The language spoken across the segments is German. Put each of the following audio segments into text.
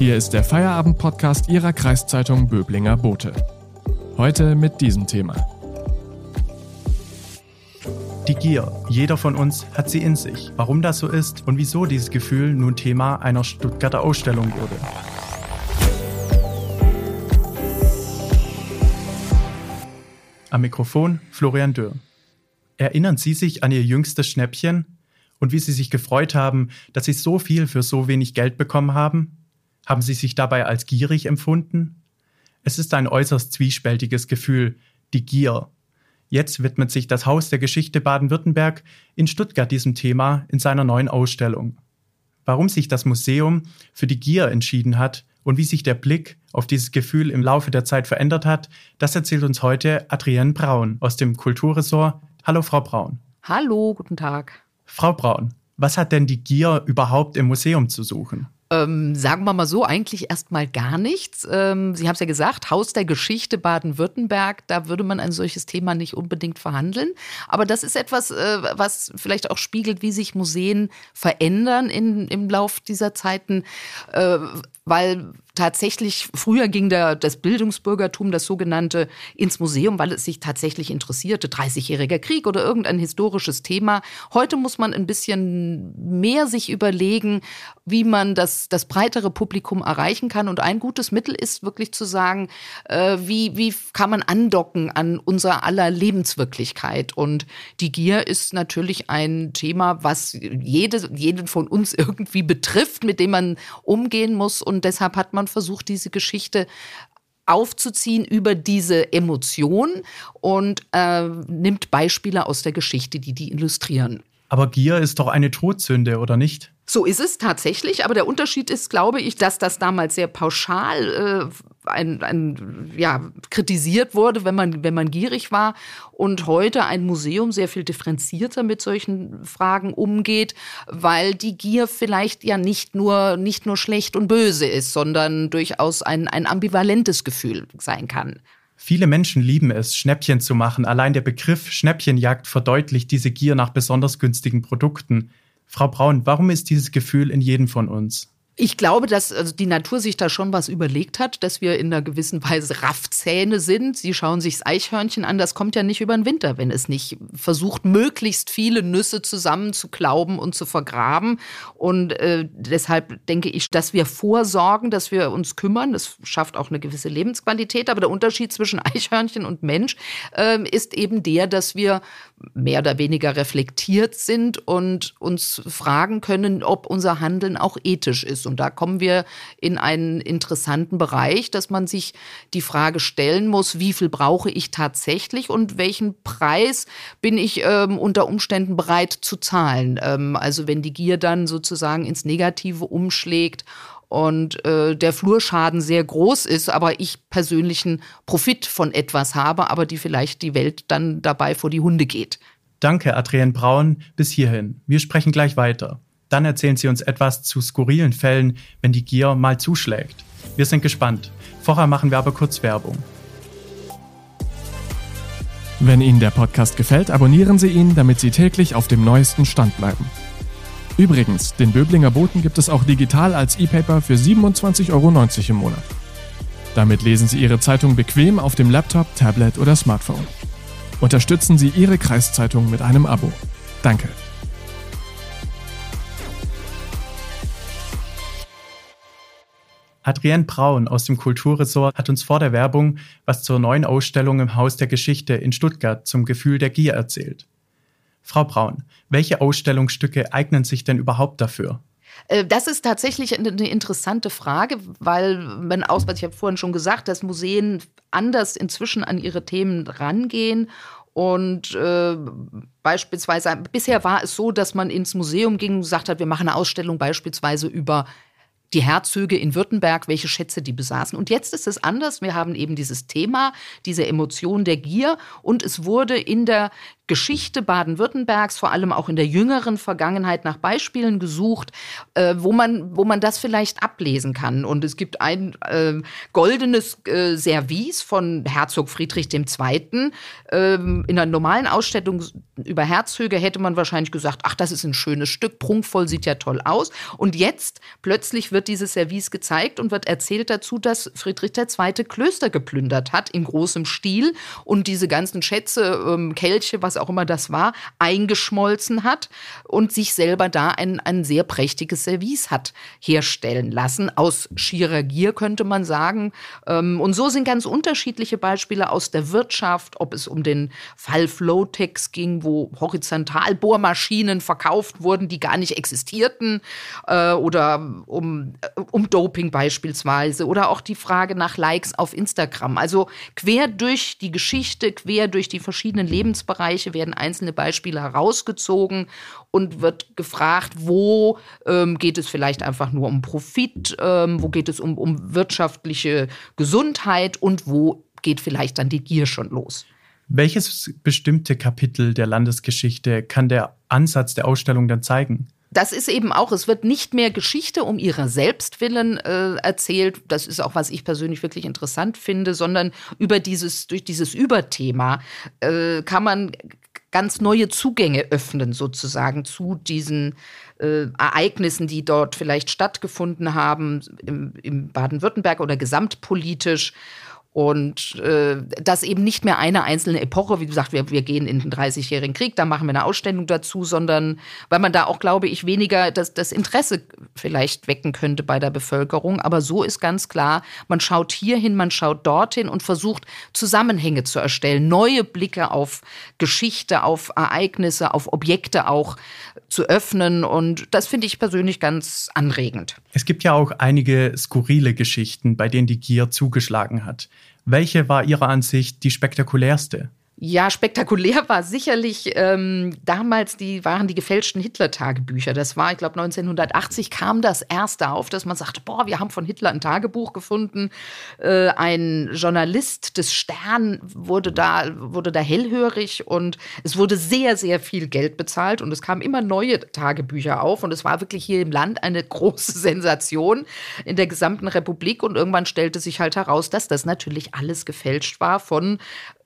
Hier ist der Feierabend-Podcast Ihrer Kreiszeitung Böblinger Bote. Heute mit diesem Thema. Die Gier. Jeder von uns hat sie in sich. Warum das so ist und wieso dieses Gefühl nun Thema einer Stuttgarter Ausstellung wurde. Am Mikrofon Florian Dürr. Erinnern Sie sich an Ihr jüngstes Schnäppchen und wie Sie sich gefreut haben, dass Sie so viel für so wenig Geld bekommen haben? Haben Sie sich dabei als gierig empfunden? Es ist ein äußerst zwiespältiges Gefühl, die Gier. Jetzt widmet sich das Haus der Geschichte Baden-Württemberg in Stuttgart diesem Thema in seiner neuen Ausstellung. Warum sich das Museum für die Gier entschieden hat und wie sich der Blick auf dieses Gefühl im Laufe der Zeit verändert hat, das erzählt uns heute Adrienne Braun aus dem Kulturressort. Hallo, Frau Braun. Hallo, guten Tag. Frau Braun, was hat denn die Gier überhaupt im Museum zu suchen? Ähm, sagen wir mal so, eigentlich erstmal gar nichts. Ähm, Sie haben es ja gesagt, Haus der Geschichte Baden-Württemberg, da würde man ein solches Thema nicht unbedingt verhandeln. Aber das ist etwas, äh, was vielleicht auch spiegelt, wie sich Museen verändern in, im Lauf dieser Zeiten. Äh, weil tatsächlich, früher ging der, das Bildungsbürgertum, das sogenannte, ins Museum, weil es sich tatsächlich interessierte, 30-jähriger Krieg oder irgendein historisches Thema. Heute muss man ein bisschen mehr sich überlegen, wie man das, das breitere Publikum erreichen kann. Und ein gutes Mittel ist wirklich zu sagen, äh, wie, wie kann man andocken an unser aller Lebenswirklichkeit. Und die Gier ist natürlich ein Thema, was jede, jeden von uns irgendwie betrifft, mit dem man umgehen muss. Und deshalb hat man versucht, diese Geschichte aufzuziehen über diese Emotion und äh, nimmt Beispiele aus der Geschichte, die die illustrieren. Aber Gier ist doch eine Todsünde, oder nicht? So ist es tatsächlich, aber der Unterschied ist, glaube ich, dass das damals sehr pauschal äh, ein, ein, ja, kritisiert wurde, wenn man, wenn man gierig war und heute ein Museum sehr viel differenzierter mit solchen Fragen umgeht, weil die Gier vielleicht ja nicht nur, nicht nur schlecht und böse ist, sondern durchaus ein, ein ambivalentes Gefühl sein kann. Viele Menschen lieben es, Schnäppchen zu machen. Allein der Begriff Schnäppchenjagd verdeutlicht diese Gier nach besonders günstigen Produkten. Frau Braun, warum ist dieses Gefühl in jedem von uns? Ich glaube, dass also die Natur sich da schon was überlegt hat, dass wir in einer gewissen Weise Raffzähne sind. Sie schauen sich das Eichhörnchen an, das kommt ja nicht über den Winter, wenn es nicht versucht, möglichst viele Nüsse zusammen zu klauben und zu vergraben. Und äh, deshalb denke ich, dass wir vorsorgen, dass wir uns kümmern. Das schafft auch eine gewisse Lebensqualität. Aber der Unterschied zwischen Eichhörnchen und Mensch äh, ist eben der, dass wir mehr oder weniger reflektiert sind und uns fragen können, ob unser Handeln auch ethisch ist. Und da kommen wir in einen interessanten Bereich, dass man sich die Frage stellen muss, wie viel brauche ich tatsächlich und welchen Preis bin ich ähm, unter Umständen bereit zu zahlen. Ähm, also wenn die Gier dann sozusagen ins Negative umschlägt und äh, der Flurschaden sehr groß ist, aber ich persönlichen Profit von etwas habe, aber die vielleicht die Welt dann dabei vor die Hunde geht. Danke, Adrienne Braun, bis hierhin. Wir sprechen gleich weiter. Dann erzählen Sie uns etwas zu skurrilen Fällen, wenn die Gier mal zuschlägt. Wir sind gespannt. Vorher machen wir aber kurz Werbung. Wenn Ihnen der Podcast gefällt, abonnieren Sie ihn, damit Sie täglich auf dem neuesten Stand bleiben. Übrigens, den Böblinger Boten gibt es auch digital als E-Paper für 27,90 Euro im Monat. Damit lesen Sie Ihre Zeitung bequem auf dem Laptop, Tablet oder Smartphone. Unterstützen Sie Ihre Kreiszeitung mit einem Abo. Danke. Adrienne Braun aus dem Kulturressort hat uns vor der Werbung was zur neuen Ausstellung im Haus der Geschichte in Stuttgart zum Gefühl der Gier erzählt. Frau Braun, welche Ausstellungsstücke eignen sich denn überhaupt dafür? Äh, das ist tatsächlich eine interessante Frage, weil man aus, was ich habe vorhin schon gesagt, dass Museen anders inzwischen an ihre Themen rangehen und äh, beispielsweise, bisher war es so, dass man ins Museum ging und gesagt hat, wir machen eine Ausstellung beispielsweise über die Herzöge in Württemberg, welche Schätze die besaßen. Und jetzt ist es anders. Wir haben eben dieses Thema, diese Emotion der Gier. Und es wurde in der Geschichte Baden-Württembergs, vor allem auch in der jüngeren Vergangenheit, nach Beispielen gesucht, äh, wo, man, wo man das vielleicht ablesen kann. Und es gibt ein äh, goldenes äh, Service von Herzog Friedrich II. Ähm, in einer normalen Ausstellung über Herzöge hätte man wahrscheinlich gesagt, ach, das ist ein schönes Stück, prunkvoll, sieht ja toll aus. Und jetzt plötzlich wird wird dieses Service gezeigt und wird erzählt dazu, dass Friedrich II. Klöster geplündert hat in großem Stil und diese ganzen Schätze, ähm, Kelche, was auch immer das war, eingeschmolzen hat und sich selber da ein, ein sehr prächtiges Service hat herstellen lassen. Aus schierer Gier könnte man sagen. Ähm, und so sind ganz unterschiedliche Beispiele aus der Wirtschaft, ob es um den Fall Flowtex ging, wo Horizontalbohrmaschinen verkauft wurden, die gar nicht existierten, äh, oder um, um Doping beispielsweise, oder auch die Frage nach Likes auf Instagram. Also quer durch die Geschichte, quer durch die verschiedenen Lebensbereiche werden einzelne Beispiele herausgezogen und wird gefragt, wo ähm, geht es vielleicht einfach nur um Profit, ähm, wo geht es um, um wirtschaftliche Gesundheit und wo geht vielleicht dann die Gier schon los. Welches bestimmte Kapitel der Landesgeschichte kann der Ansatz der Ausstellung dann zeigen? Das ist eben auch, es wird nicht mehr Geschichte um ihrer Selbstwillen äh, erzählt. Das ist auch, was ich persönlich wirklich interessant finde, sondern über dieses, durch dieses Überthema äh, kann man ganz neue Zugänge öffnen, sozusagen, zu diesen äh, Ereignissen, die dort vielleicht stattgefunden haben, im, im Baden-Württemberg oder gesamtpolitisch. Und äh, das eben nicht mehr eine einzelne Epoche, wie gesagt, wir, wir gehen in den 30-jährigen Krieg, da machen wir eine Ausstellung dazu, sondern weil man da auch, glaube ich, weniger das, das Interesse vielleicht wecken könnte bei der Bevölkerung. Aber so ist ganz klar, man schaut hierhin, man schaut dorthin und versucht Zusammenhänge zu erstellen, neue Blicke auf Geschichte, auf Ereignisse, auf Objekte auch zu öffnen. Und das finde ich persönlich ganz anregend. Es gibt ja auch einige skurrile Geschichten, bei denen die Gier zugeschlagen hat. Welche war Ihrer Ansicht die spektakulärste? Ja, spektakulär war sicherlich ähm, damals die waren die gefälschten Hitler-Tagebücher. Das war, ich glaube, 1980 kam das erste auf, dass man sagte, boah, wir haben von Hitler ein Tagebuch gefunden. Äh, ein Journalist des Stern wurde da wurde da hellhörig und es wurde sehr sehr viel Geld bezahlt und es kamen immer neue Tagebücher auf und es war wirklich hier im Land eine große Sensation in der gesamten Republik und irgendwann stellte sich halt heraus, dass das natürlich alles gefälscht war von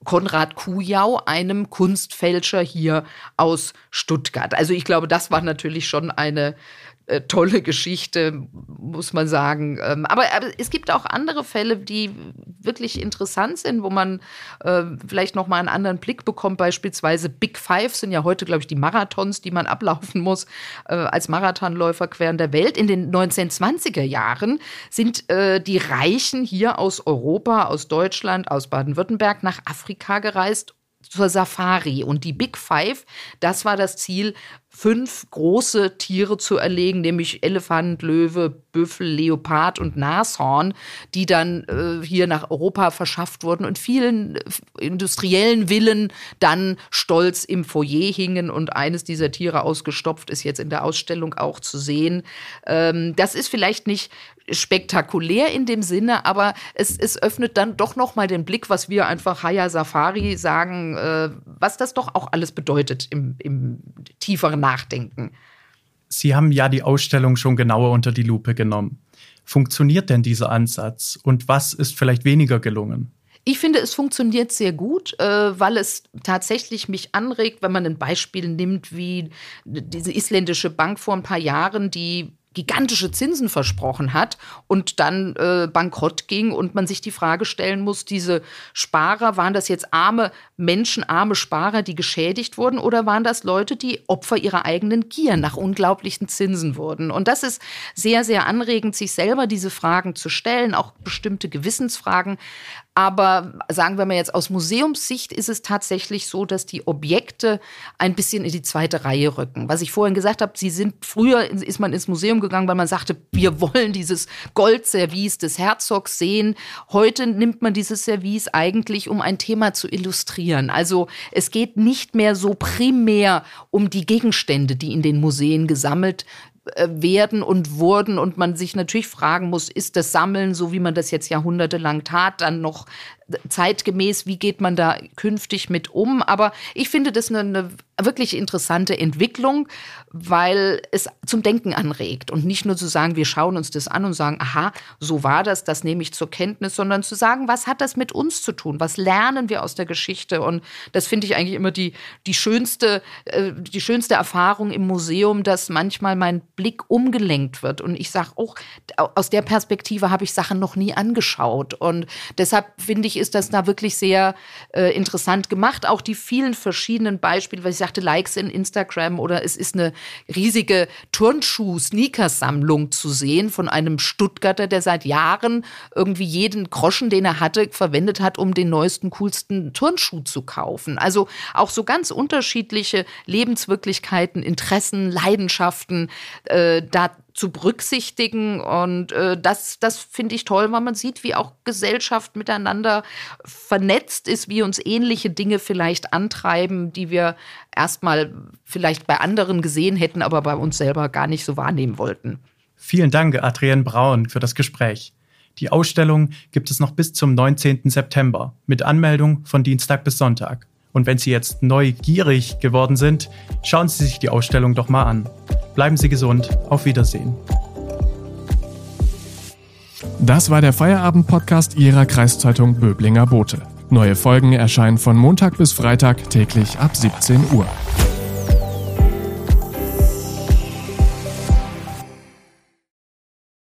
Konrad Kujau, einem Kunstfälscher hier aus Stuttgart. Also ich glaube, das war natürlich schon eine äh, tolle Geschichte, muss man sagen. Ähm, aber, aber, es gibt auch andere Fälle, die wirklich interessant sind, wo man äh, vielleicht noch mal einen anderen Blick bekommt. Beispielsweise Big Five sind ja heute, glaube ich, die Marathons, die man ablaufen muss äh, als Marathonläufer quer in der Welt. In den 1920er Jahren sind äh, die Reichen hier aus Europa, aus Deutschland, aus Baden-Württemberg nach Afrika gereist zur Safari. Und die Big Five, das war das Ziel, fünf große Tiere zu erlegen, nämlich Elefant, Löwe, Büffel, Leopard und Nashorn, die dann äh, hier nach Europa verschafft wurden und vielen äh, industriellen Villen dann stolz im Foyer hingen und eines dieser Tiere ausgestopft ist jetzt in der Ausstellung auch zu sehen. Ähm, das ist vielleicht nicht spektakulär in dem Sinne, aber es, es öffnet dann doch noch mal den Blick, was wir einfach Haya Safari sagen, äh, was das doch auch alles bedeutet im, im tieferen Nachdenken. Sie haben ja die Ausstellung schon genauer unter die Lupe genommen. Funktioniert denn dieser Ansatz und was ist vielleicht weniger gelungen? Ich finde, es funktioniert sehr gut, äh, weil es tatsächlich mich anregt, wenn man ein Beispiel nimmt wie diese isländische Bank vor ein paar Jahren, die gigantische Zinsen versprochen hat und dann äh, bankrott ging und man sich die Frage stellen muss, diese Sparer, waren das jetzt arme Menschen, arme Sparer, die geschädigt wurden oder waren das Leute, die Opfer ihrer eigenen Gier nach unglaublichen Zinsen wurden? Und das ist sehr, sehr anregend, sich selber diese Fragen zu stellen, auch bestimmte Gewissensfragen. Aber sagen wir mal jetzt aus Museumssicht ist es tatsächlich so, dass die Objekte ein bisschen in die zweite Reihe rücken. Was ich vorhin gesagt habe, sie sind früher ist man ins Museum gegangen, weil man sagte, wir wollen dieses Goldservice des Herzogs sehen. Heute nimmt man dieses Service eigentlich, um ein Thema zu illustrieren. Also es geht nicht mehr so primär um die Gegenstände, die in den Museen gesammelt werden und wurden und man sich natürlich fragen muss, ist das Sammeln, so wie man das jetzt jahrhundertelang tat, dann noch zeitgemäß, wie geht man da künftig mit um. Aber ich finde das eine, eine wirklich interessante Entwicklung, weil es zum Denken anregt und nicht nur zu sagen, wir schauen uns das an und sagen, aha, so war das, das nehme ich zur Kenntnis, sondern zu sagen, was hat das mit uns zu tun? Was lernen wir aus der Geschichte? Und das finde ich eigentlich immer die, die schönste, äh, die schönste Erfahrung im Museum, dass manchmal mein Blick umgelenkt wird und ich sage, oh, aus der Perspektive habe ich Sachen noch nie angeschaut. Und deshalb finde ich, ist das da wirklich sehr äh, interessant gemacht. Auch die vielen verschiedenen Beispiele, weil ich sagte, Likes in Instagram oder es ist eine riesige Turnschuh-Sneakersammlung zu sehen von einem Stuttgarter, der seit Jahren irgendwie jeden Groschen, den er hatte, verwendet hat, um den neuesten, coolsten Turnschuh zu kaufen. Also auch so ganz unterschiedliche Lebenswirklichkeiten, Interessen, Leidenschaften äh, da zu berücksichtigen. Und äh, das, das finde ich toll, weil man sieht, wie auch Gesellschaft miteinander vernetzt ist, wie uns ähnliche Dinge vielleicht antreiben, die wir erstmal vielleicht bei anderen gesehen hätten, aber bei uns selber gar nicht so wahrnehmen wollten. Vielen Dank, Adrienne Braun, für das Gespräch. Die Ausstellung gibt es noch bis zum 19. September mit Anmeldung von Dienstag bis Sonntag. Und wenn Sie jetzt neugierig geworden sind, schauen Sie sich die Ausstellung doch mal an. Bleiben Sie gesund. Auf Wiedersehen. Das war der Feierabend-Podcast Ihrer Kreiszeitung Böblinger Bote. Neue Folgen erscheinen von Montag bis Freitag täglich ab 17 Uhr.